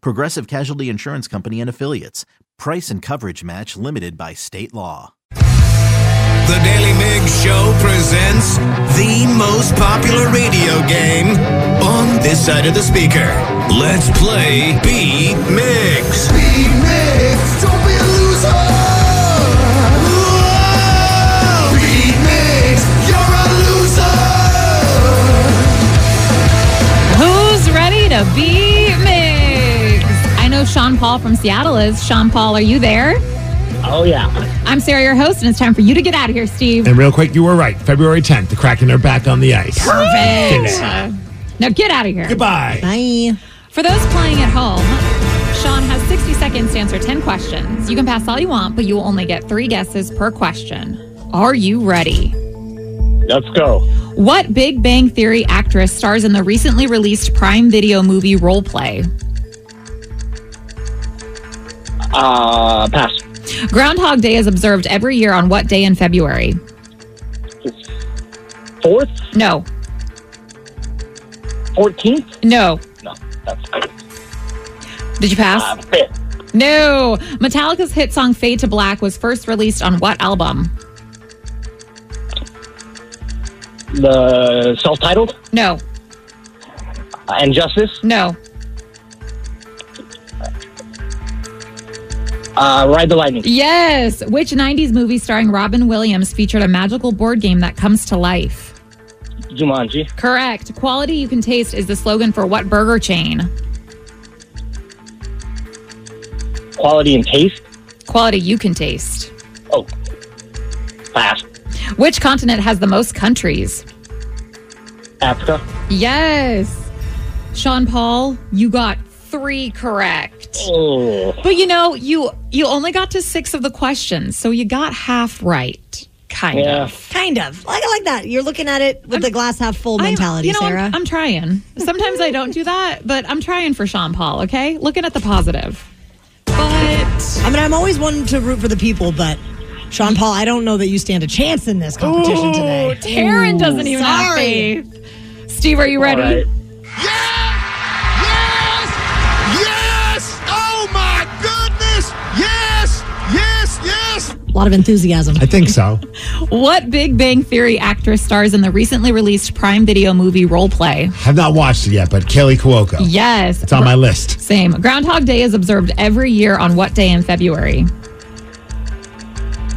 Progressive Casualty Insurance Company and Affiliates. Price and coverage match limited by state law. The Daily Mig Show presents the most popular radio game on this side of the speaker. Let's play Beat Paul from Seattle is. Sean Paul, are you there? Oh, yeah. I'm Sarah, your host, and it's time for you to get out of here, Steve. And real quick, you were right. February 10th, the Kraken are back on the ice. Perfect. Uh, now get out of here. Goodbye. Bye. For those playing at home, Sean has 60 seconds to answer 10 questions. You can pass all you want, but you will only get three guesses per question. Are you ready? Let's go. What Big Bang Theory actress stars in the recently released Prime Video movie Role Play? Uh, pass. Groundhog Day is observed every year on what day in February? Fourth? No, 14th? no. No, that's good. Did you pass? Uh, fifth. No. Metallica's hit song Fade to Black was first released on what album? The self titled? No, Uh, and Justice? no. Uh, Ride the Lightning. Yes. Which 90s movie starring Robin Williams featured a magical board game that comes to life? Jumanji. Correct. Quality you can taste is the slogan for what burger chain? Quality and Taste? Quality you can taste. Oh, pass. Which continent has the most countries? Africa? Yes. Sean Paul, you got three correct. Oh, But you know, you you only got to six of the questions, so you got half right. Kind Yeah. of. Kind of. Like I like that. You're looking at it with the glass half full I'm- mentality, you know, I'm- Sarah. I'm, trying. Sometimes I don't do that, but I'm trying for Sean Paul, okay? Looking at the positive. But I mean, I'm always one to root for the people, but Sean Paul, I don't know that you stand a chance in this competition today. Ooh, Taryn doesn't even have Sorry. faith. Steve, are you ready? A lot of enthusiasm. I think so. What Big Bang Theory actress stars in the recently released Prime Video movie Role Play? I've not watched it yet, but Kelly Cuoco. Yes. It's on my list. Same. Groundhog Day is observed every year on what day in February?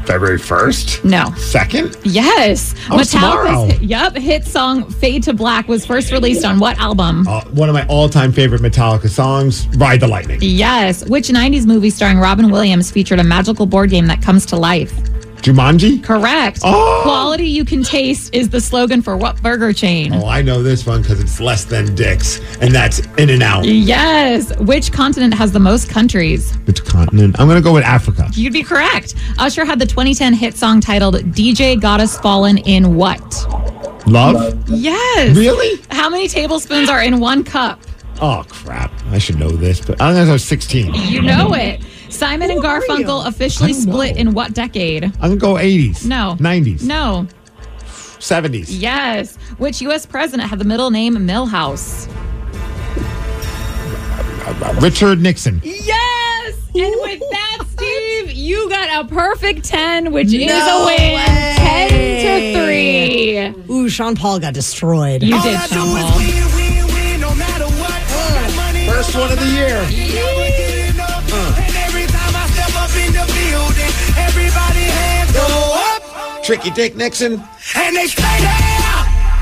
February 1st? No. 2nd? Yes. Oh, tomorrow. hit, yep, hit song Fade to Black was first released on what album? Uh, one of my all time favorite Metallica songs, Ride the Lightning. Yes. Which 90s movie starring Robin Williams featured a magical board game that comes to life? Jumanji? Correct. Oh! Quality you can taste is the slogan for what burger chain? Oh, I know this one because it's less than Dick's, and that's In and Out. Yes. Which continent has the most countries? Which continent? I'm going to go with Africa. You'd be correct. Usher had the 2010 hit song titled DJ Got Us Fallen in What? Love? Yes. Really? How many tablespoons are in one cup? Oh, crap. I should know this, but I'm going to go 16. You know it. Simon and Garfunkel officially split know. in what decade? I'm going to go 80s. No. 90s. No. 70s. Yes. Which U.S. president had the middle name Milhous? Richard Nixon. Yes. And with that, Steve, you got a perfect 10, which is a win. way. 10 to 3. Ooh, Sean Paul got destroyed. You did, Sean Paul. First one of the year. Everybody hands go up. Tricky Dick Nixon. And they stay there.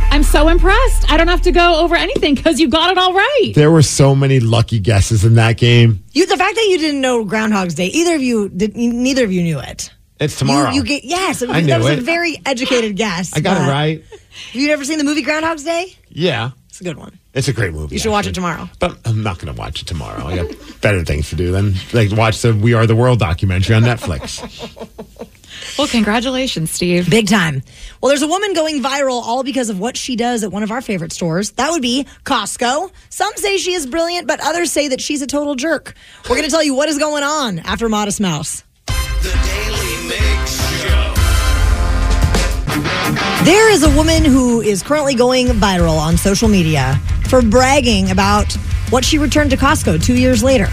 I'm so impressed. I don't have to go over anything because you got it all right. There were so many lucky guesses in that game. You, the fact that you didn't know Groundhog's Day, either of you did. Neither of you knew it. It's tomorrow. You, you get yes. I knew that was it. a very educated guess. I got it right. Have you ever seen the movie Groundhog's Day? Yeah. It's a good one. It's a great movie. You should watch it tomorrow. But I'm not going to watch it tomorrow. I got better things to do than like watch the We Are the World documentary on Netflix. Well, congratulations, Steve. Big time. Well, there's a woman going viral all because of what she does at one of our favorite stores. That would be Costco. Some say she is brilliant, but others say that she's a total jerk. We're going to tell you what is going on after Modest Mouse. The Daily Mig Show. There is a woman who is currently going viral on social media for bragging about what she returned to Costco two years later.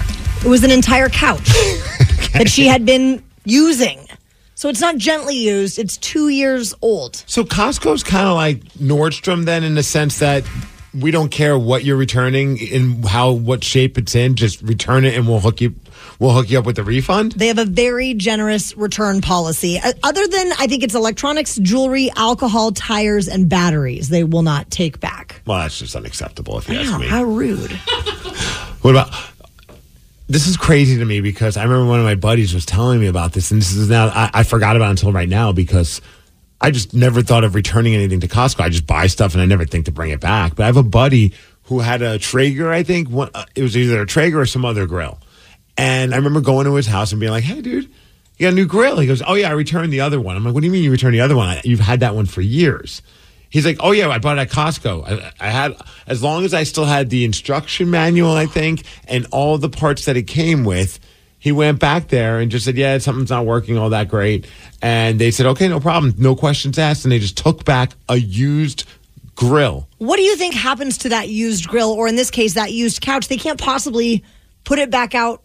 It was an entire couch that she had been using. So it's not gently used, it's two years old. So Costco's kind of like Nordstrom then in the sense that we don't care what you're returning in how what shape it's in, just return it and we'll hook you we'll hook you up with the refund. They have a very generous return policy. Uh, Other than, I think it's electronics, jewelry, alcohol, tires, and batteries, they will not take back. Well, that's just unacceptable if you ask me. how rude. What about this is crazy to me because I remember one of my buddies was telling me about this, and this is now I, I forgot about it until right now because I just never thought of returning anything to Costco. I just buy stuff and I never think to bring it back. But I have a buddy who had a Traeger, I think uh, it was either a Traeger or some other grill, and I remember going to his house and being like, "Hey, dude." You got a new grill. He goes, Oh, yeah, I returned the other one. I'm like, What do you mean you returned the other one? You've had that one for years. He's like, Oh, yeah, I bought it at Costco. I, I had, as long as I still had the instruction manual, I think, and all the parts that it came with, he went back there and just said, Yeah, something's not working all that great. And they said, Okay, no problem. No questions asked. And they just took back a used grill. What do you think happens to that used grill, or in this case, that used couch? They can't possibly put it back out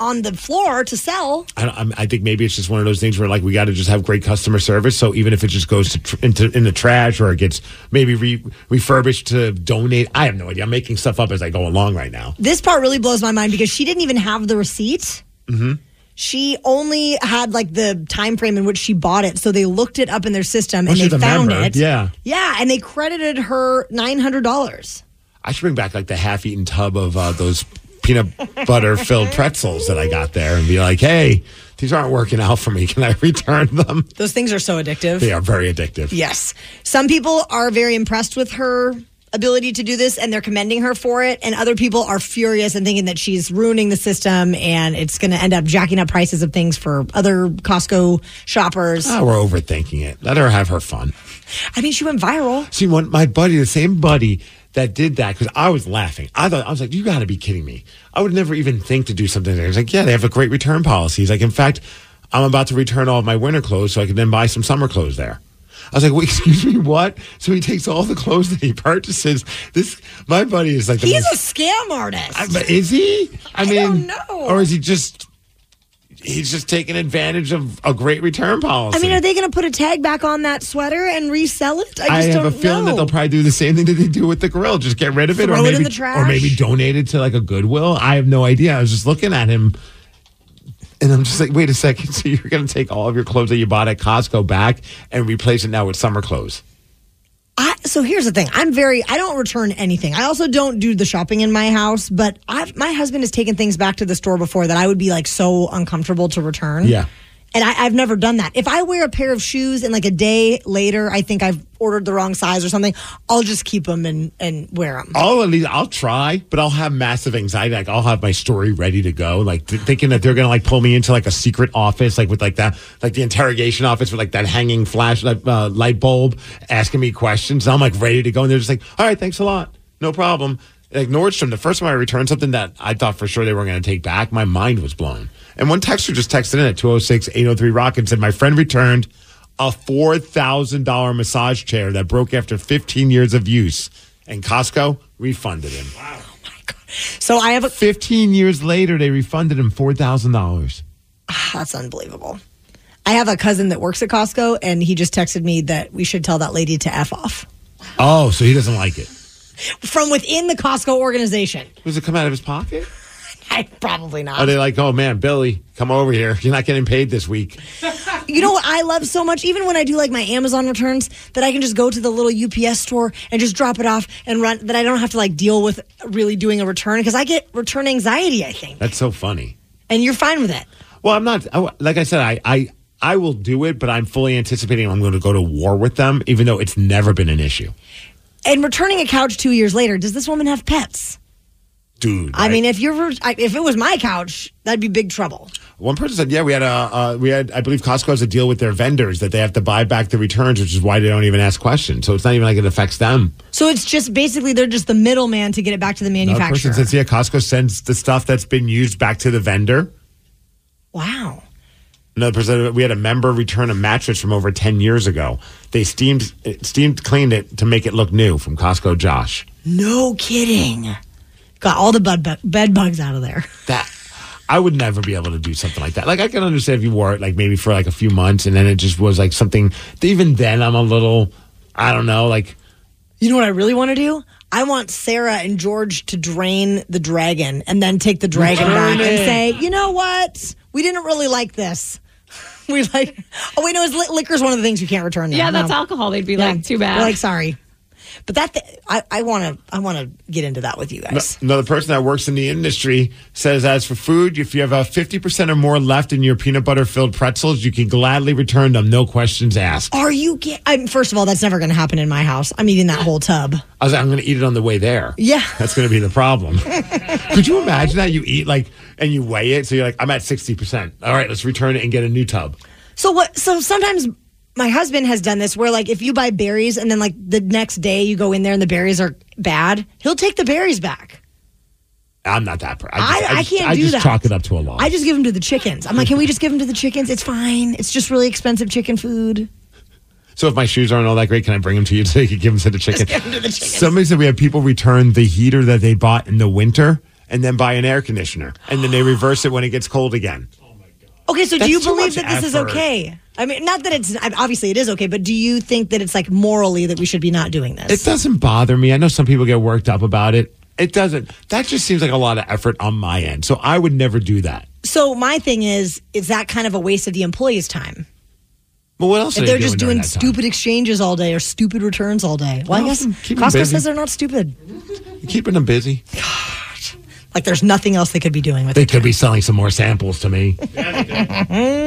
on the floor to sell. I, I'm- think maybe it's just one of those things where like we got to just have great customer service. So even if it just goes to tr- into in the trash or it gets maybe re- refurbished to donate, I have no idea. I'm making stuff up as I go along right now. This part really blows my mind because she didn't even have the receipt. Mm-hmm. She only had like the time frame in which she bought it, so they looked it up in their system Oh, and they found member. it. Yeah. yeah, and they credited her nine hundred dollars. I should bring back like the half-eaten tub of uh, those peanut butter filled pretzels that I got there and be like, hey, these aren't working out for me. Can I return them? Those things are so addictive. They are very addictive. Yes. Some people are very impressed with her ability to do this and they're commending her for it. And other people are furious and thinking that she's ruining the system and it's going to end up jacking up prices of things for other Costco shoppers. Oh, we're overthinking it. Let her have her fun. I mean, she went viral. See, one, my buddy, the same buddy that did that, because I was laughing. I thought, I was like, you got to be kidding me. I would never even think to do something like. He's like, yeah, they have a great return policy. He's like, in fact, I'm about to return all of my winter clothes so I can then buy some summer clothes there. I was like, wait, excuse me, what? So he takes all the clothes that he purchases. This, my buddy is like the He's most, a scam artist. I- but is he? I, mean, don't know. or is he just? He's just taking advantage of a great return policy. I mean, are they going to put a tag back on that sweater and resell it? I I, just have don't a feeling know. that they'll probably do the same thing that they do with the grill. Just get rid of it, Throw or it maybe, in the trash. or maybe donate it to like a Goodwill. I have no idea. I was just looking at him, and I'm just like, wait a second. So you're going to take all of your clothes that you bought at Costco back and replace it now with summer clothes? I, so here's the thing. I'm very. I don't return anything. I also don't do the shopping in my house. But I've, my husband has taken things back to the store before that I would be like so uncomfortable to return. Yeah. And I, I've never done that. If I wear a pair of shoes and like a day later, I think I've ordered the wrong size or something, I'll just keep them and, and wear them. I'll at least I'll try, but I'll have massive anxiety. Like I'll have my story ready to go, like th- thinking that they're gonna like pull me into like a secret office, like with like that, like the interrogation office with like that hanging flash uh, light bulb, asking me questions. And I'm like ready to go, and they're just like, "All right, thanks a lot, no problem." Like Nordstrom, the first time I returned something that I thought for sure they were going to take back, my mind was blown. And one texter just texted in at 206 803 Rock and said, My friend returned a $4,000 massage chair that broke after 15 years of use. And Costco refunded him. Wow. Oh so I have a. 15 years later, they refunded him $4,000. That's unbelievable. I have a cousin that works at Costco, and he just texted me that we should tell that lady to f off Oh, so he doesn't like it. From within the Costco organization. Does it come out of his pocket? I, Probably not. Are they like, oh man, Billy, come over here. You're not getting paid this week. You know what I love so much? Even when I do like my Amazon returns, that I can just go to the little UPS store and just drop it off and run, that I don't have to like deal with really doing a return because I get return anxiety, I think. That's so funny. And you're fine with it. Well, I'm not. I- Like I said, I, I I will do it, but I'm fully anticipating I'm going to go to war with them, even though it's never been an issue, And returning a couch two years later, does this woman have pets? dude. I mean, if you're if it was my couch, that'd be big trouble. one person said, yeah, we had a uh, we had I believe Costco has a deal with their vendors that they have to buy back the returns, which is why they don't even ask questions. So it's not even like it affects them. So it's just basically they're just the middleman to get it back to the Another manufacturer. person says, yeah, Costco sends the stuff that's been used back to the vendor. wow. Another person, we had a member return a mattress from over 10 years ago. They steamed, steamed cleaned it to make it look new from Costco Josh. No kidding. Got all the bed, bu- bed bugs out of there. That, I would never be able to do something like that. Like, I can understand if you wore it, like, maybe for like a few months and then it just was like something, even then, I'm a little, I don't know, like, You know what I really want to do? I want Sarah and George to drain the dragon and then take the dragon back and say, you know what? We didn't really like this. We like. Oh wait, no, is li- liquor's one of the things you can't return. There. Yeah, that's No. alcohol. They'd be Yeah. like, too bad. They're like, sorry, but that th- I I want to I want to get into that with you guys. Another person that works in the industry says, as for food, if you have uh, a 50% or more left in your peanut butter filled pretzels, you can gladly return them, no questions asked. Are you? Get- I'm, first of all, that's never going to happen in my house. I'm eating that whole tub. I was like, I'm going to eat it on the way there. Yeah. That's going to be the problem. Could you imagine that? You eat like, and you weigh it. So you're like, I'm at 60%. All right, let's return it and get a new tub. So what? So sometimes my husband has done this where like if you buy berries and then like the next day you go in there and the berries are bad, he'll take the berries back. I'm not that. Per- I, just- I, just- can't I do just that. chalk it up to a loss. I just give them to the chickens. I'm like, can we just give them to the chickens? It's fine. It's just really expensive chicken food. so if my shoes aren't all that great, can I bring them to you so you can give them to the chicken? give 'em to the chickens. Somebody said we have people return the heater that they bought in the winter and then buy an air conditioner. And then they reverse it when it gets cold again. Okay, so That's do you too believe much that this is okay? I mean, not that it's I- obviously it is okay, but do you think that it's like morally that we should be not doing this? It doesn't bother me. I know some people get worked up about it. It doesn't. That just seems like a lot of effort on my end. So I would never do that. so my thing is, is that kind of a waste of the employee's time? But what else? If are they're they just during doing that time? stupid exchanges all day or stupid returns all day. Well, I Well, guess keep 'em Costco busy. says they're not stupid. keeping them busy. Like there's nothing else they could be doing with They it. They could be selling some more samples to me.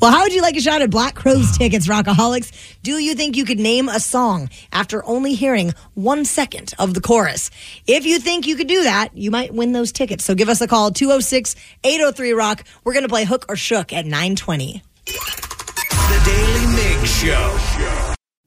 Well, how would you like a shot at Black Crowes tickets, Rockaholics? Do you think you could name a song after only hearing one second of the chorus? If you think you could do that, you might win those tickets. So give us a call, 206 803 Rock. We're going to play Hook or Shook at 920. The Daily Mig Show.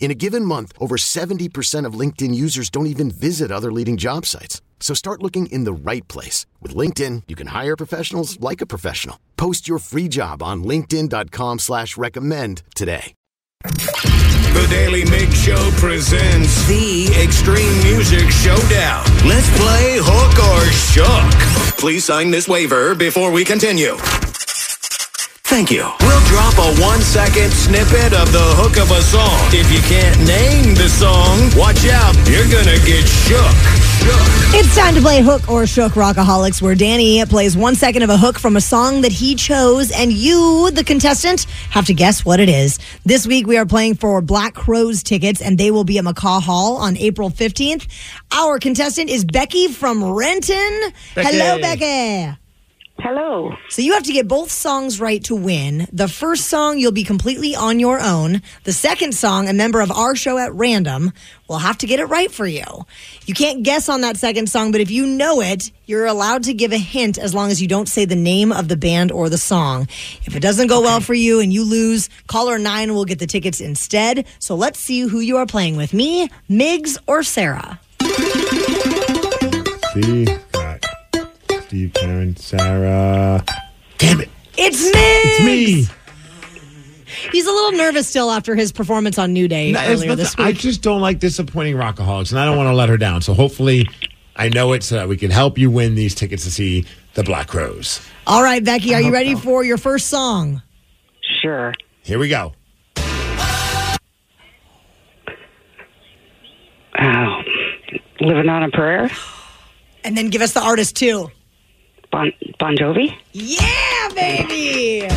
In a given month, over 70% of LinkedIn users don't even visit other leading job sites. So start looking in the right place. With LinkedIn, you can hire professionals like a professional. Post your free job on linkedin.com slash recommend today. The Daily Mig Show presents the Extreme Music Showdown. Let's play Hook or Shook. Please sign this waiver before we continue. Thank you. We'll drop a one second snippet of the hook of a song. If you can't name the song, watch out. You're going to get shook. Shook. It's time to play Hook or Shook Rockaholics, where Danny plays one second of a hook from a song that he chose, and you, the contestant, have to guess what it is. This week we are playing for Black Crowes tickets, and they will be at McCaw Hall on April 15th. Our contestant is Becky from Renton. Becky. Hello, Becky. Hello. So you have to get both songs right to win. The first song you'll be completely on your own. The second song, a member of our show at random, will have to get it right for you. You can't guess on that second song, but if you know it, you're allowed to give a hint as long as you don't say the name of the band or the song. If it doesn't go well for you and you lose, caller 9 will get the tickets instead. So let's see who you are playing with. Me, Migs, or Sarah? See, got Steve, Karen, Sarah. Damn it! It's Migs! It's me. He's a little nervous still after his performance on New Day No, it's earlier not this that- I just don't like disappointing rockaholics, and I don't want to let her down. So hopefully, I know it so that we can help you win these tickets to see the Black Crowes. All right, Becky, are you ready for your first song? Sure. Here we go. Oh, living on a prayer. And then give us the artist too. Bon Bon Jovi. Yeah, baby!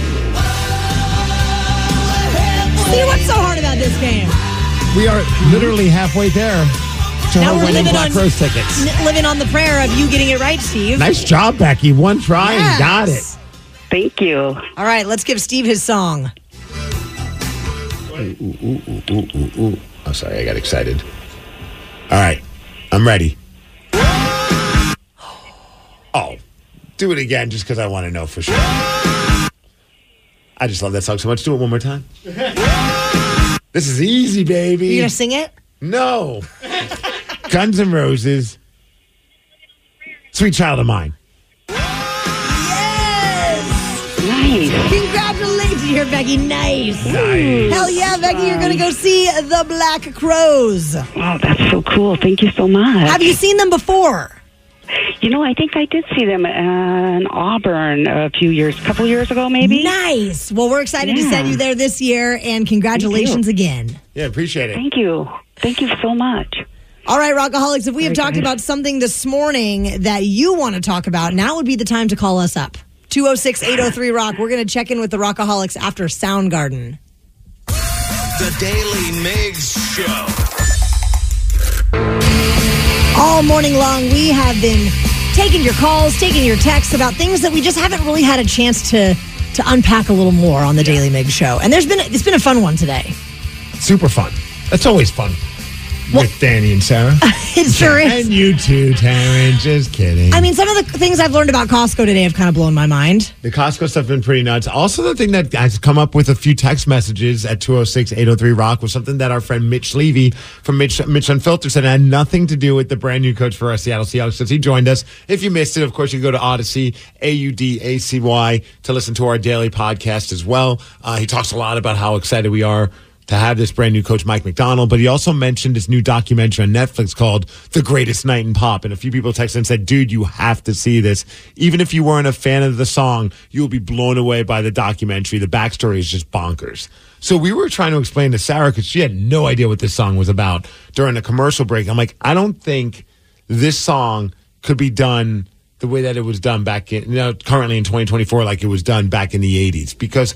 See what's so hard about this game? We are literally halfway there to Now her we're winning living Black on- Crowes tickets. N- living on the prayer of you getting it right, Steve. Nice job, Becky. One try and got it. Thank you. All right, let's give Steve his song. Ooh, ooh, ooh, ooh, ooh, ooh. Oh, sorry, I got excited. All right, I'm ready. Oh, do it again just because I want to know for sure. I just love that song so much. Do it one more time. This is easy, baby. You gonna sing it? No. Guns N' Roses. Sweet Child of Mine. Yes! Nice. Congratulations here, Becky. Nice. Nice. Hell yeah, Becky, you're gonna go see the Black Crowes. Wow, that's so cool. Thank you so much. Have you seen them before? You know, I think I did see them in Auburn a few years, a couple years ago, maybe. Nice. Well, we're excited to send you there this year, and congratulations again. Yeah, appreciate it. Thank you. Thank you so much. All right, Rockaholics, if we have Very talked good. about something this morning that you want to talk about, now would be the time to call us up. 206 803 Rock. We're going to check in with the Rockaholics after Soundgarden. The Daily Migs Show. All morning long, we have been taking your calls, taking your texts about things that we just haven't really had a chance to to unpack a little more on the Daily Mig Show. And there's been it's been a fun one today. Super fun. That's always fun. With Danny and Sarah. It sure is. And you too, Taryn. Just kidding. I mean, some of the things I've learned about Costco today have kind of blown my mind. The Costco stuff has been pretty nuts. Also, the thing that has come up with a few text messages at 206 803 Rock was something that our friend Mitch Levy from Mitch, Mitch Unfiltered said had nothing to do with the brand new coach for our Seattle Seahawks since he joined us. If you missed it, of course, you can go to Audacy, A U D A C Y, to listen to our daily podcast as well. Uh, he talks a lot about how excited we are to have this brand new coach, Mike Macdonald. But he also mentioned this new documentary on Netflix called The Greatest Night in Pop. And a few people texted and said, dude, you have to see this. Even if you weren't a fan of the song, you'll be blown away by the documentary. The backstory is just bonkers. So we were trying to explain to Sarah because she had no idea what this song was about during the commercial break. I'm like, I don't think this song could be done the way that it was done back in, you know, currently in 2024, like it was done back in the 80s, because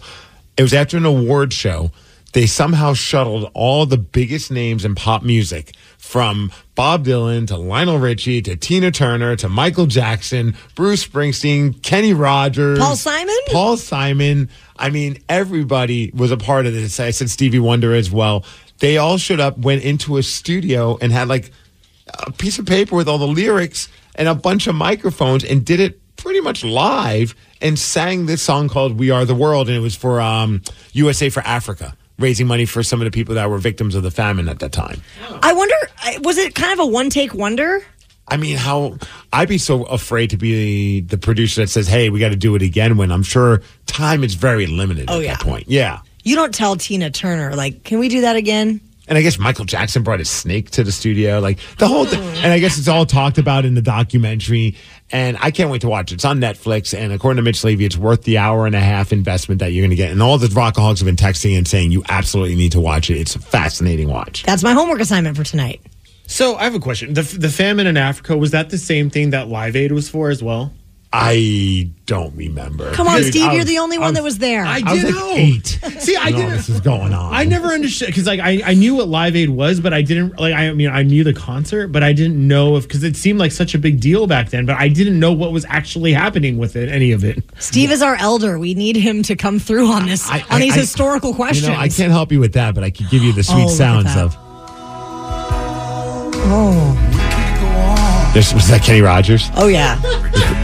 it was after an award show. They somehow shuttled all the biggest names in pop music from Bob Dylan to Lionel Richie to Tina Turner to Michael Jackson, Bruce Springsteen, Kenny Rogers, Paul Simon? Paul Simon. I mean, everybody was a part of this. I said Stevie Wonder as well. They all showed up, went into a studio, and had like a piece of paper with all the lyrics and a bunch of microphones and did it pretty much live and sang this song called We Are the World. And it was for um, USA for Africa, raising money for some of the people that were victims of the famine at that time. I wonder, was it kind of a one take wonder? I mean, how I'd be so afraid to be the producer that says, "Hey, we got to do it again." When I'm sure time is very limited Oh, at yeah. that point. Yeah, You don't tell Tina Turner, like, can we do that again? And I guess Michael Jackson brought his snake to the studio. Like the whole thing. And I guess it's all talked about in the documentary. And I can't wait to watch it. It's on Netflix. And according to Mitch Levy, it's worth the hour and a half investment that you're going to get. And all the rockaholics have been texting and saying you absolutely need to watch it. It's a fascinating watch. That's my homework assignment for tonight. So I have a question. The the famine in Africa was that the same thing that Live Aid was for as well? I don't remember. Come on, Dude, Steve, I you're the only one was- that was there. I I was did like know. eight. See, I when didn't. this is going on. I never understood because like I, I knew what Live Aid was, but I didn't like I mean I knew the concert, but I didn't know if because it seemed like such a big deal back then, but I didn't know what was actually happening with it, any of it. Steve is our elder. We need him to come through on this I- on these I- historical questions. You know, I can't help you with that, but I can give you the Oh, sweet look at sounds of. Oh, There's, was that Kenny Rogers? oh yeah.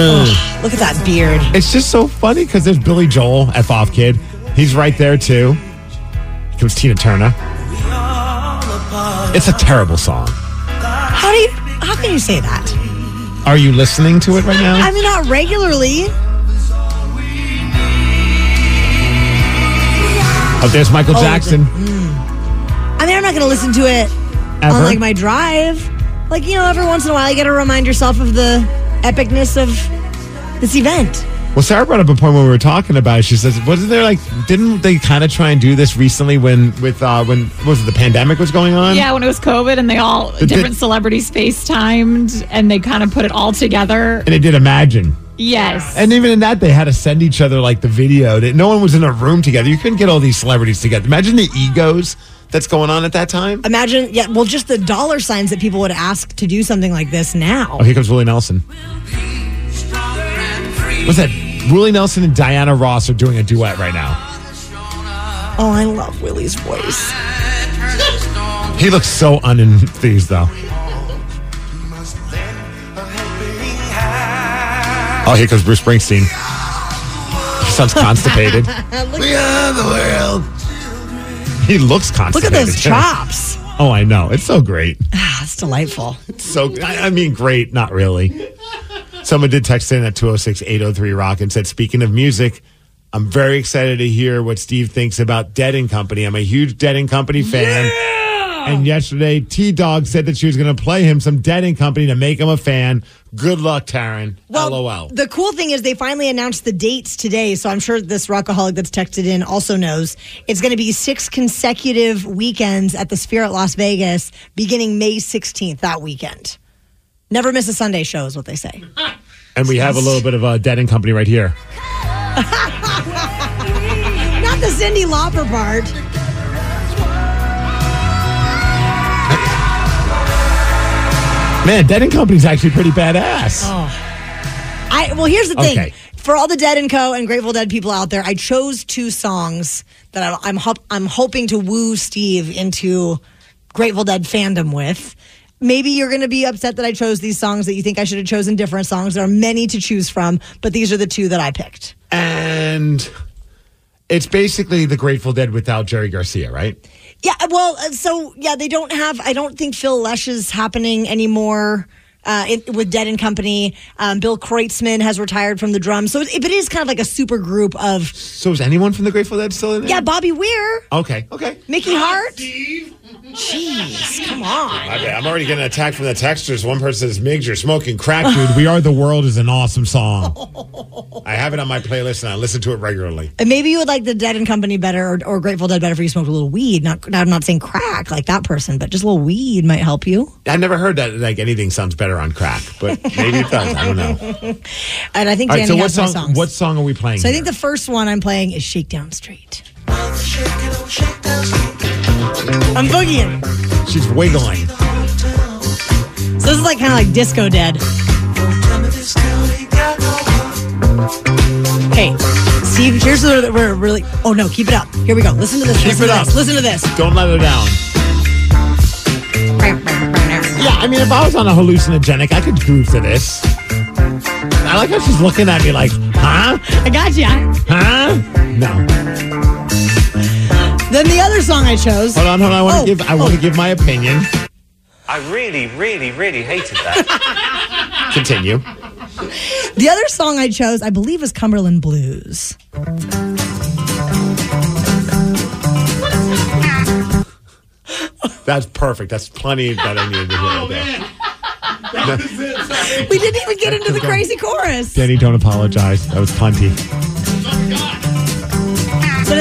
Ugh. Look at that beard. It's just so funny because there's Billy Joel, F off kid. He's right there too. Here comes Tina Turner. It's a terrible song. How do you? How can you say that? Are you listening to it right now? I mean, not regularly. oh, there's Michael Oh, Jackson. I mean, I'm not going to listen to it Ever? on like my drive. Like you know, every once in a while, you got to remind yourself of the epicness of this event. Well, Sarah brought up a point when we were talking about it. She says, wasn't there like, didn't they kind of try and do this recently when, with, uh, when, was it the pandemic was going on? Yeah, when it was COVID and they all The- the- different celebrities FaceTimed and they kind of put it all together. And it did Imagine. Yes. And even in that, they had to send each other like the video. That no one was in a room together. You couldn't get all these celebrities together. Imagine the egos that's going on at that time. Imagine, yeah, well, just the dollar signs that people would ask to do something like this now. Oh, here comes Willie Nelson. What's that? Willie Nelson and Diana Ross are doing a duet right now. Oh, I love Willie's voice. He looks so unenthused, though. Oh, here comes Bruce Springsteen. He sounds constipated. we are the world. He looks constantly. Look at those chops. Oh, I know. It's so great. Ah, That's delightful. So, I I mean, great. Not really. Someone did text in at 206 803 Rock and said, Speaking of music, I'm very excited to hear what Steve thinks about Dead and Company. I'm a huge Dead and Company fan. And yesterday, T Dog said that she was going to play him some Dead and Company to make him a fan. Good luck, Taryn. LOL. The cool thing is they finally announced the dates today, so I'm sure this rockaholic that's texted in also knows. It's going to be six consecutive weekends at the Sphere at Las Vegas, beginning May 16th that weekend. Never miss a Sunday show is what they say. And we have a little bit of a Dead and Company right here. Not the Cyndi Lauper part. Man, Dead and Company's actually pretty badass. Oh. I well, here's the thing. Okay. For all the Dead and Co. and Grateful Dead people out there, I chose two songs that I, I'm hop, I'm hoping to woo Steve into Grateful Dead fandom with. Maybe you're going to be upset that I chose these songs that you think I should have chosen different songs. There are many to choose from, but these are the two that I picked. And it's basically the Grateful Dead without Jerry Garcia, right? Yeah, well, uh, so yeah, they don't have. I don't think Phil Lesh is happening anymore. Uh, with Dead and Company, um, Bill Kreutzmann has retired from the drums, so it, but it is kind of like a super group of So is anyone from the Grateful Dead still in there? yeah, Bobby Weir, Okay, okay. Mickey Hart. Jeez, come on. My bad. I'm already getting attacked from the texters. One person says, Migs, you're smoking crack, dude. We Are the World is an awesome song. I have it on my playlist and I listen to it regularly. And maybe you would like the Dead and Company better, or, or Grateful Dead better if you smoked a little weed. Not, I'm not saying crack like that person, but just a little weed might help you. I've never heard that like anything sounds better on crack, but maybe it does. I don't know. And I think All Danny right, so what has my song? songs. What song are we playing? So I think the first one I'm playing is Shakedown Street. I'm boogieing. she's wiggling. So this is like kind of like Disco Dead. Hey, Steve, here's where we're really. Oh no, keep it up. Here we go. Listen to this. Keep listen it to up. This. Listen to this. Don't let her down. Yeah, I mean, if I was on a hallucinogenic, I could groove to this. I like how she's looking at me like, huh? I got you. Huh? No. Then the other song I chose. Hold on, hold on. I want to Oh, give. I want to oh. give my opinion. I really, really, really hated that. Continue. The other song I chose, I believe, is Cumberland Blues. That's perfect. That's plenty oh, that I needed to hear. Oh, right there. We didn't even get into the crazy chorus. Danny, don't apologize. That was plenty.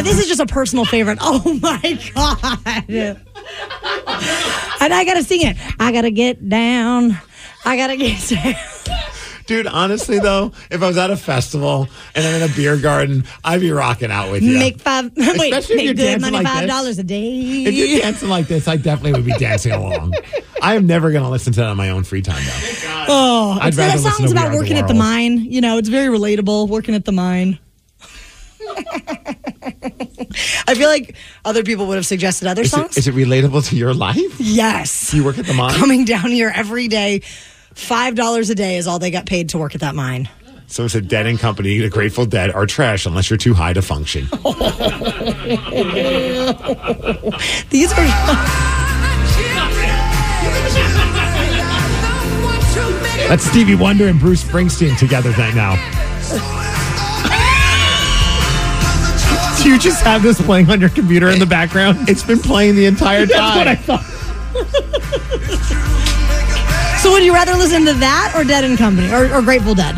This is just a personal favorite. Oh my god! And I gotta sing it. I gotta get down. I gotta get down. Dude, honestly though, if I was at a festival and I'm in a beer garden, I'd be rocking out with you. Make five. Wait, Especially make good money like five dollars a day. If you're dancing like this, I definitely would be dancing along. I am never going to listen to that on my own free time, though. Oh, I'd rather that song's to about working at the mine. You know, it's very relatable. Working at the mine. I feel like other people would have suggested other Is songs. it, is it relatable to your life? yes. You work at the mine? Coming down here every day, five dollars a day is all they got paid to work at that mine. Someone said Dead and Company, The Grateful Dead are trash unless you're too high to function. These are. That's Stevie Wonder and Bruce Springsteen together right now. you just have this playing on your computer in the background? It's been playing the entire time. That's what I thought. So would you rather listen to that or Dead and Company or, or Grateful Dead?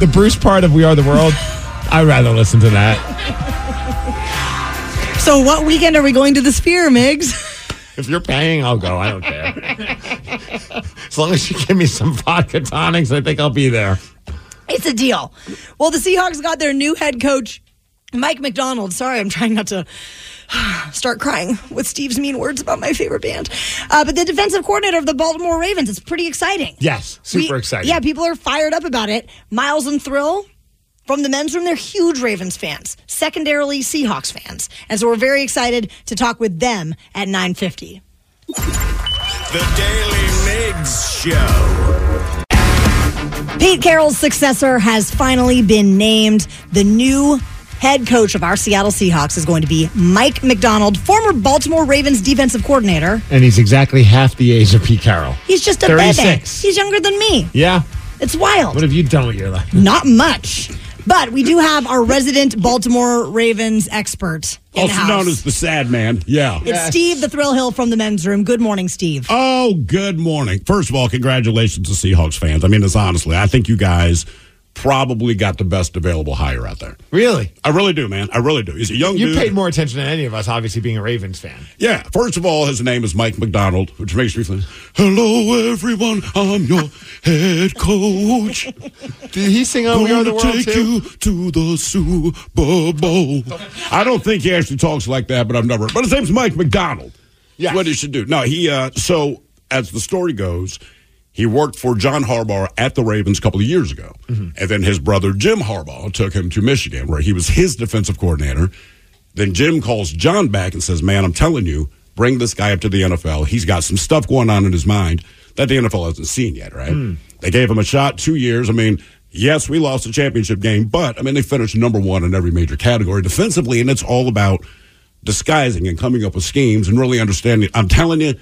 the Bruce part of We Are the World, I'd rather listen to that. So what weekend are we going to the Sphere, Migs? If you're paying, I'll go. I don't care. as long as you give me some vodka tonics, I think I'll be there. It's a deal. Well, the Seahawks got their new head coach, Mike Macdonald. Sorry, I'm trying not to start crying with Steve's mean words about my favorite band. Uh, but the defensive coordinator of the Baltimore Ravens, it's pretty exciting. Yes, super We- exciting. Yeah, people are fired up about it. Miles and Thrill from the men's room, they're huge Ravens fans, secondarily Seahawks fans. And so we're very excited to talk with them at 950. The Daily Migs Show. Pete Carroll's successor has finally been named. The new head coach of our Seattle Seahawks is going to be Mike Macdonald, former Baltimore Ravens defensive coordinator. And he's exactly half the age of Pete Carroll. He's just a baby. 36. He's younger than me. Yeah. It's wild. What have you done with your life? Not much. But we do have our resident Baltimore Ravens expert in Also house. known as the sad man. Yeah. It's Steve the Thrill Hill from the men's room. Good morning, Steve. Oh, good morning. First of all, congratulations to Seahawks fans. I mean this honestly. I think you guys probably got the best available hire out there. Really? I really do, man. I really do. He's a young You dude. paid more attention than any of us, obviously, being a Ravens fan. Yeah. First of all, his name is Mike Macdonald, which makes me feel, hello, everyone. I'm your head coach. Did he sing on We Are the World take too? you to the Super Bowl. I don't think he actually talks like that, but I've never. But his name's Mike Macdonald. Yes. What he should do. No, he. Uh, so as the story goes, he worked for John Harbaugh at the Ravens a couple of years ago, mm-hmm. and then his brother Jim Harbaugh took him to Michigan, where he was his defensive coordinator. Then Jim calls John back and says, "Man, I'm telling you, bring this guy up to the NFL. He's got some stuff going on in his mind that the NFL hasn't seen yet, right?" Hmm. They gave him a shot, two years. I mean, yes, we lost the championship game, but I mean, they finished number one in every major category defensively, and it's all about disguising and coming up with schemes and really understanding. I'm telling you,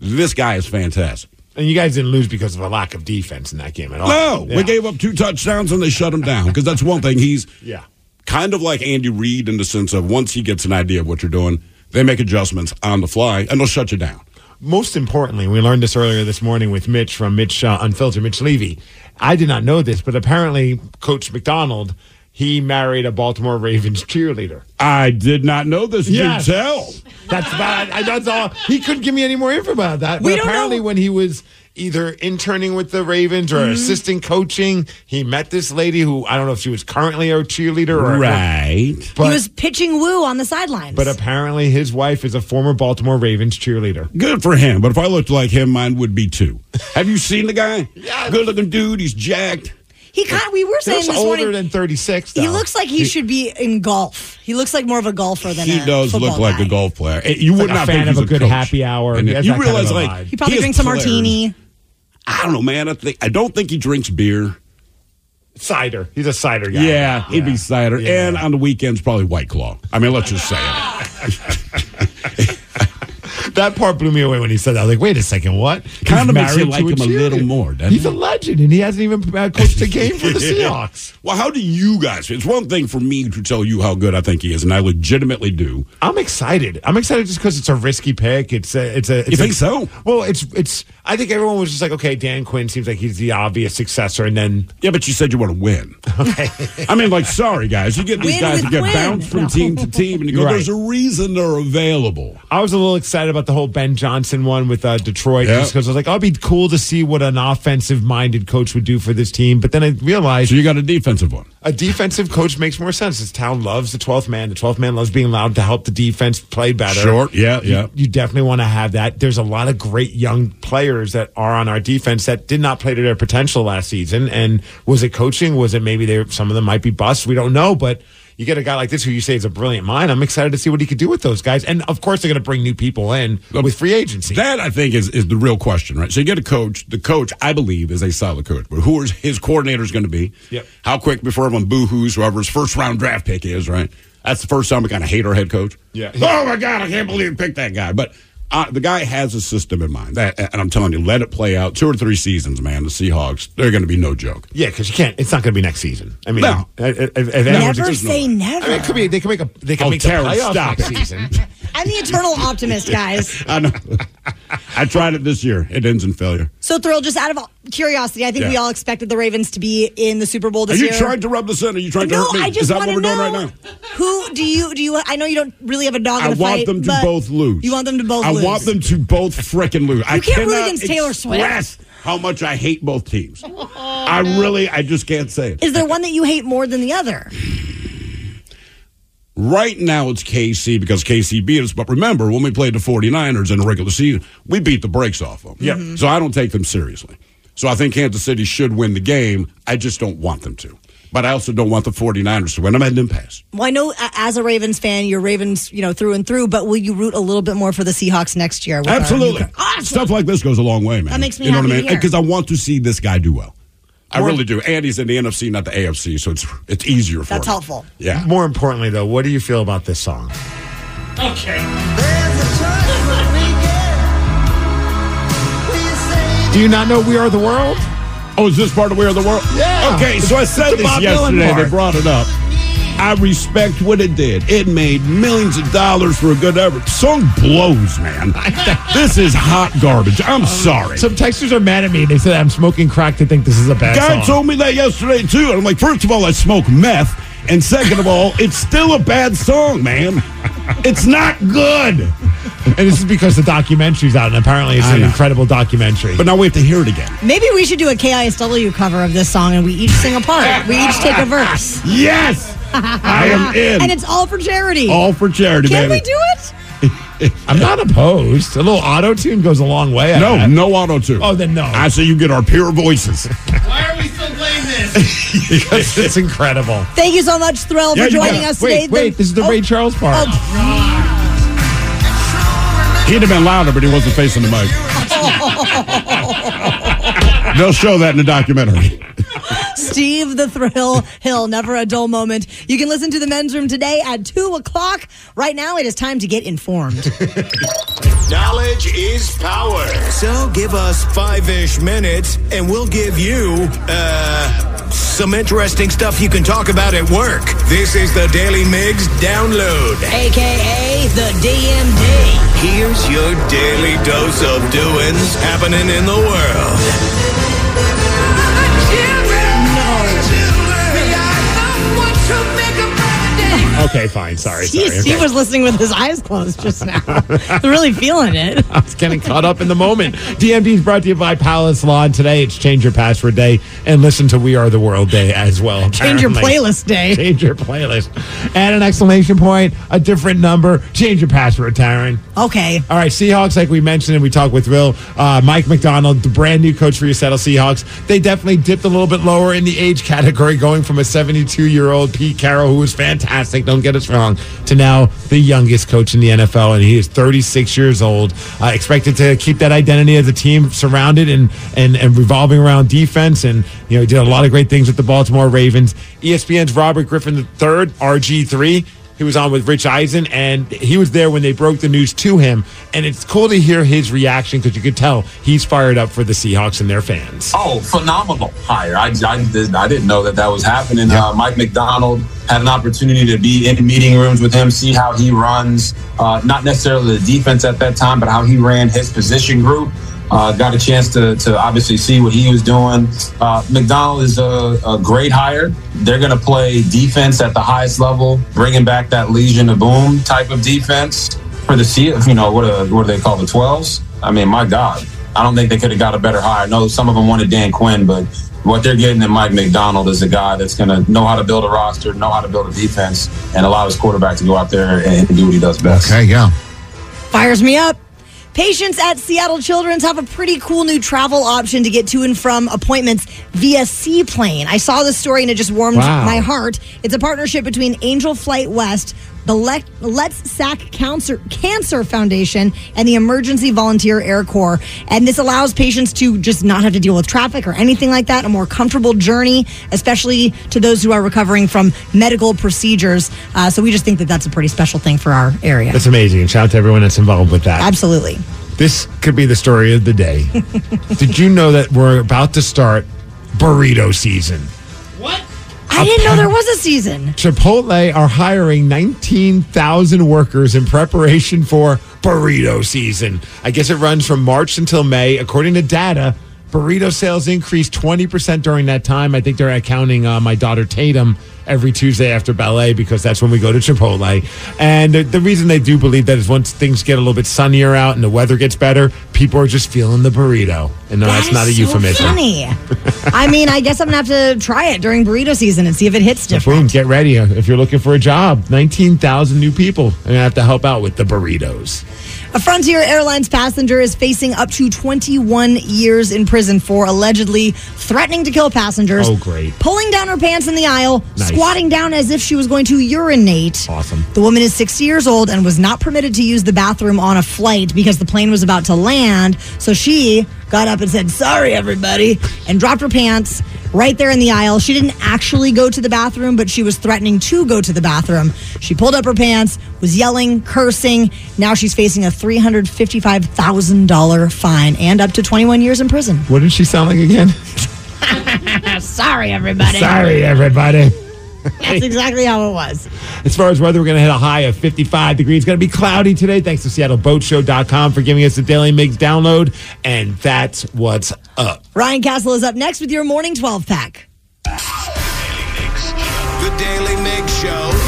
this guy is fantastic. And you guys didn't lose because of a lack of defense in that game at all. No, Yeah. we gave up two touchdowns and they shut him down because that's one thing. He's Yeah. kind of like Andy Reid in the sense of once he gets an idea of what you're doing, they make adjustments on the fly and they'll shut you down. Most importantly, we learned this earlier this morning with Mitch from Mitch uh, Unfiltered, Mitch Levy. I did not know this, but apparently Coach Macdonald, he married a Baltimore Ravens cheerleader. I did not know this. Yes. You tell. That's bad. I- That's all. He couldn't give me any more info about that. We but apparently, know- when he was either interning with the Ravens or mm-hmm. assistant coaching, he met this lady who I don't know if she was currently a cheerleader or Right. But, he was pitching woo on the sidelines. but apparently, his wife is a former Baltimore Ravens cheerleader. Good for him. But if I looked like him, mine would be too. Have you seen the guy? Yes. Good looking dude. He's jacked. He kind of, we were He saying looks this older morning. than 36, though. he looks like he, should be in golf. He looks like more of a golfer than He a does look like guy. a golf player. You would like a not fan think of he's a good coach. happy hour. And you that kind of realize, like, vibe. He probably has drinks a players- martini. I don't know, man. I think I don't think he drinks beer. cider. He's a cider guy. Yeah, he'd be cider, Yeah. and on the weekends probably White Claw. I mean, let's just say it. that part blew me away when he said that. I was like, wait a second, what? Kinda He's makes you like him a little more, doesn't He's it? a legend, and he hasn't even coached a game for the Seahawks. Well, how do you guys? It's one thing for me to tell you how good I think he is, and I legitimately do. I'm excited. I'm excited just because it's a risky pick. It's a, it's a. It's You think so? Well, it's it's. I think everyone was just like, okay, Dan Quinn seems like he's the obvious successor, and then Yeah, but you said you want to win. okay, I mean, like, sorry guys, you get these Win guys with that get Quinn. bounced from No. team to team, and you go, Right. "There's a reason they're available." I was a little excited about the whole Ben Johnson one with uh, Detroit, Yeah. just because I was like, oh, it'd be cool to see what an offensive-minded coach would do for this team. But then I realized So you got a defensive one. a defensive coach makes more sense. This town loves the 12th man. The 12th man loves being allowed to help the defense play better. Sure. Yeah, You- yeah. You, definitely want to have that. There's a lot of great young players that are on our defense that did not play to their potential last season. And was it coaching? Was it maybe they some of them might be busts? We don't know, but you get a guy like this who you say is a brilliant mind. I'm excited to see what he could do with those guys. And of course, they're going to bring new people in with free agency. That I think is, is the real question, right? So you get a coach. The coach, I believe, is a solid coach. But who is his coordinators going to be? Yep. How quick before everyone boohoos whoever his first round draft pick is, right? That's the first time we kind of hate our head coach. Yeah. Oh my God, I can't believe you picked that guy. But uh, the guy has a system in mind. That, and I'm telling you, let it play out. Two or three seasons, man. The Seahawks, they're going to be no joke. yeah, because you can't. It's not going to be next season. I mean, No. if, if, if Never there's no- say never. I mean, it could be. They can make a. They can Oh, make the Tara, playoffs stop next it. season. I'm the eternal optimist, guys. I know. I tried it this year. It ends in failure. So, Thrill, just out of curiosity, I think Yeah. we all expected the Ravens to be in the Super Bowl this year. Are you year. trying to rub this in? Are you trying to no, hurt me? I just is that want what to we're know doing right now? who do you do you? I know you don't really have a dog in the fight. I want fight. them to both lose. You want them to both I lose. want them to both frickin' lose. I You can't root against Taylor Swift. how much I hate both teams. I really, I just can't say it. Is there one that you hate more than the other? Right now, it's KC because KC beat us. But remember, when we played the 49ers in the regular season, we beat the brakes off them. Yep. Mm-hmm. So I don't take them seriously. So I think Kansas City should win the game. I just don't want them to. But I also don't want the 49ers to win. I'm at an impasse. Well, I know as a Ravens fan, you're Ravens, you know, through and through. But will you root a little bit more for the Seahawks next year? with new Absolutely. Awesome. Stuff like this goes a long way, man. That makes me You know happy what I mean? Because I want to see this guy do well. I really do. And he's in the NFC, not the AFC, so it's it's easier for him. That's him. helpful. Yeah. More importantly, though, what do you feel about this song? Okay. Do you not know "We Are the World"? Oh, is this part of We Are the World? Yeah. Okay, so I said this Bob Dylan yesterday. part. They brought it up. I respect what it did. It made millions of dollars for a good effort. Song blows, man. this is hot garbage. I'm um, sorry. Some texters are mad at me. They said I'm smoking crack to think this is a bad song. Guy song. told me that yesterday too. And I'm like, first of all, I smoke meth, and second of all, it's still a bad song, man. It's not good. and this is because the documentary's out, and apparently it's I an know. incredible documentary. But now we have to hear it again. Maybe we should do a KISW cover of this song, and we each sing a part. We each take a verse. Yes, I am in. and it's all for charity. all for charity, Can we do it? I'm not opposed. A little auto tune goes a long way. I no, bet. no auto tune. Oh, then no. I say you get our pure voices. Why are we still playing this? because it's incredible. Thank you so much, Thrill, Yeah, for joining got it. us today. Wait, wait. This is the Oh, Ray Charles part. Oh. He'd have been louder, but he wasn't facing the mic. They'll show that in the documentary. Steve the Thrill Hill, never a dull moment. You can listen to the men's room today at 2 o'clock. Right now, it is time to get informed. Knowledge is power. So give us five ish minutes and we'll give you, uh, some interesting stuff you can talk about at work. This is the Daily Migs download. AKA the DMD. Here's your daily dose of doings happening in the world. Okay, fine. Sorry, Steve, sorry. Steve okay. was listening with his eyes closed just now. really feeling it. I was getting caught up in the moment. DMD is brought to you by Palace Lawn. Today it's Change Your Password Day and listen to We Are the World Day as well. Change your playlist day. Change your playlist. Add an exclamation point, a different number. Change your password, Taryn. Okay. All right, Seahawks, like we mentioned and we talked with Will, uh, Mike Macdonald, the brand new coach for your Seattle Seahawks. They definitely dipped a little bit lower in the age category, going from a 72 year old Pete Carroll, who was fantastic, don't get us wrong, to now the youngest coach in the NFL, and he is 36 years old. Uh, expected to keep that identity as a team surrounded and, and, and revolving around defense, and you know he did a lot of great things with the Baltimore Ravens. ESPN's Robert Griffin III, RG3 He was on with Rich Eisen, and he was there when they broke the news to him. And it's cool to hear his reaction because you could tell he's fired up for the Seahawks and their fans. Oh, phenomenal hire. I, I, did, I didn't know that that was happening. Uh, Mike Macdonald had an opportunity to be in meeting rooms with him, see how he runs, uh, not necessarily the defense at that time, but how he ran his position group. Uh, got a chance to, to obviously see what he was doing. Uh, Macdonald is a, a great hire. They're going to play defense at the highest level, bringing back that Legion of Boom type of defense for the sea. You know what? A, what do they call the twelves? I mean, my God, I don't think they could have got a better hire. I know some of them wanted Dan Quinn, but what they're getting in Mike Macdonald is a guy that's going to know how to build a roster, know how to build a defense, and allow his quarterback to go out there and do what he does best. Okay, yeah. Fires me up. Patients at Seattle Children's have a pretty cool new travel option to get to and from appointments via seaplane. I saw this story and it just warmed Wow. my heart. It's a partnership between Angel Flight West, the Let, Let's Sack Cancer, Cancer Foundation, and the Emergency Volunteer Air Corps. And this allows patients to just not have to deal with traffic or anything like that, a more comfortable journey, especially to those who are recovering from medical procedures. Uh, so we just think that that's a pretty special thing for our area. That's amazing. And shout out to everyone that's involved with that. Absolutely. This could be the story of the day. Did you know that we're about to start burrito season? I didn't know there was a season. Chipotle are hiring 19,000 workers in preparation for burrito season. I guess it runs from March until May. According to data, burrito sales increased 20% during that time. I think they're accounting uh, my daughter Tatum every Tuesday after ballet because that's when we go to Chipotle. And the, the reason they do believe that is once things get a little bit sunnier out and the weather gets better, people are just feeling the burrito. And no, that's not a so euphemism. funny. I mean, I guess I'm gonna have to try it during burrito season and see if it hits different. Boom, get ready. If you're looking for a job, 19,000 new people are to have to help out with the burritos. A Frontier Airlines passenger is facing up to 21 years in prison for allegedly threatening to kill passengers. Oh, great. Pulling down her pants in the aisle, Nice. squatting down as if she was going to urinate. Awesome. The woman is 60 years old and was not permitted to use the bathroom on a flight because the plane was about to land. So she got up and said, Sorry, everybody, and dropped her pants right there in the aisle. She didn't actually go to the bathroom, but she was threatening to go to the bathroom. She pulled up her pants, was yelling, cursing. Now she's facing a $355,000 fine and up to 21 years in prison. What did she sound like again? Sorry, everybody. Sorry, everybody. That's exactly how it was. As far as weather, we're going to hit a high of 55 degrees. It's going to be cloudy today. Thanks to SeattleBoatShow.com for giving us the Daily Migs download. And that's what's up. Ryan Castle is up next with your morning 12 pack. The Daily Mig Show.